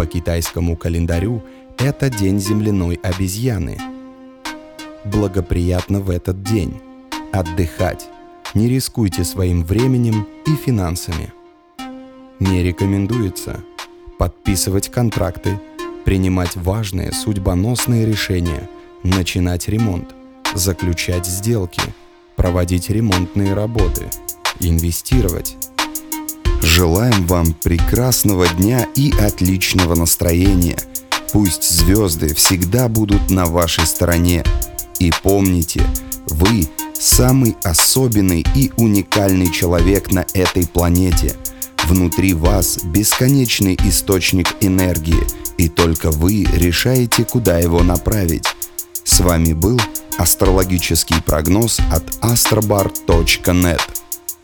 По китайскому календарю это день земляной обезьяны. Благоприятно в этот день. Отдыхать. Не рискуйте своим временем и финансами. Не рекомендуется. Подписывать контракты, принимать важные судьбоносные решения, начинать ремонт, заключать сделки, проводить ремонтные работы, инвестировать – Желаем вам прекрасного дня и отличного настроения. Пусть звезды всегда будут на вашей стороне. И помните, вы самый особенный и уникальный человек на этой планете. Внутри вас бесконечный источник энергии, и только вы решаете, куда его направить. С вами был астрологический прогноз от astrobar.net.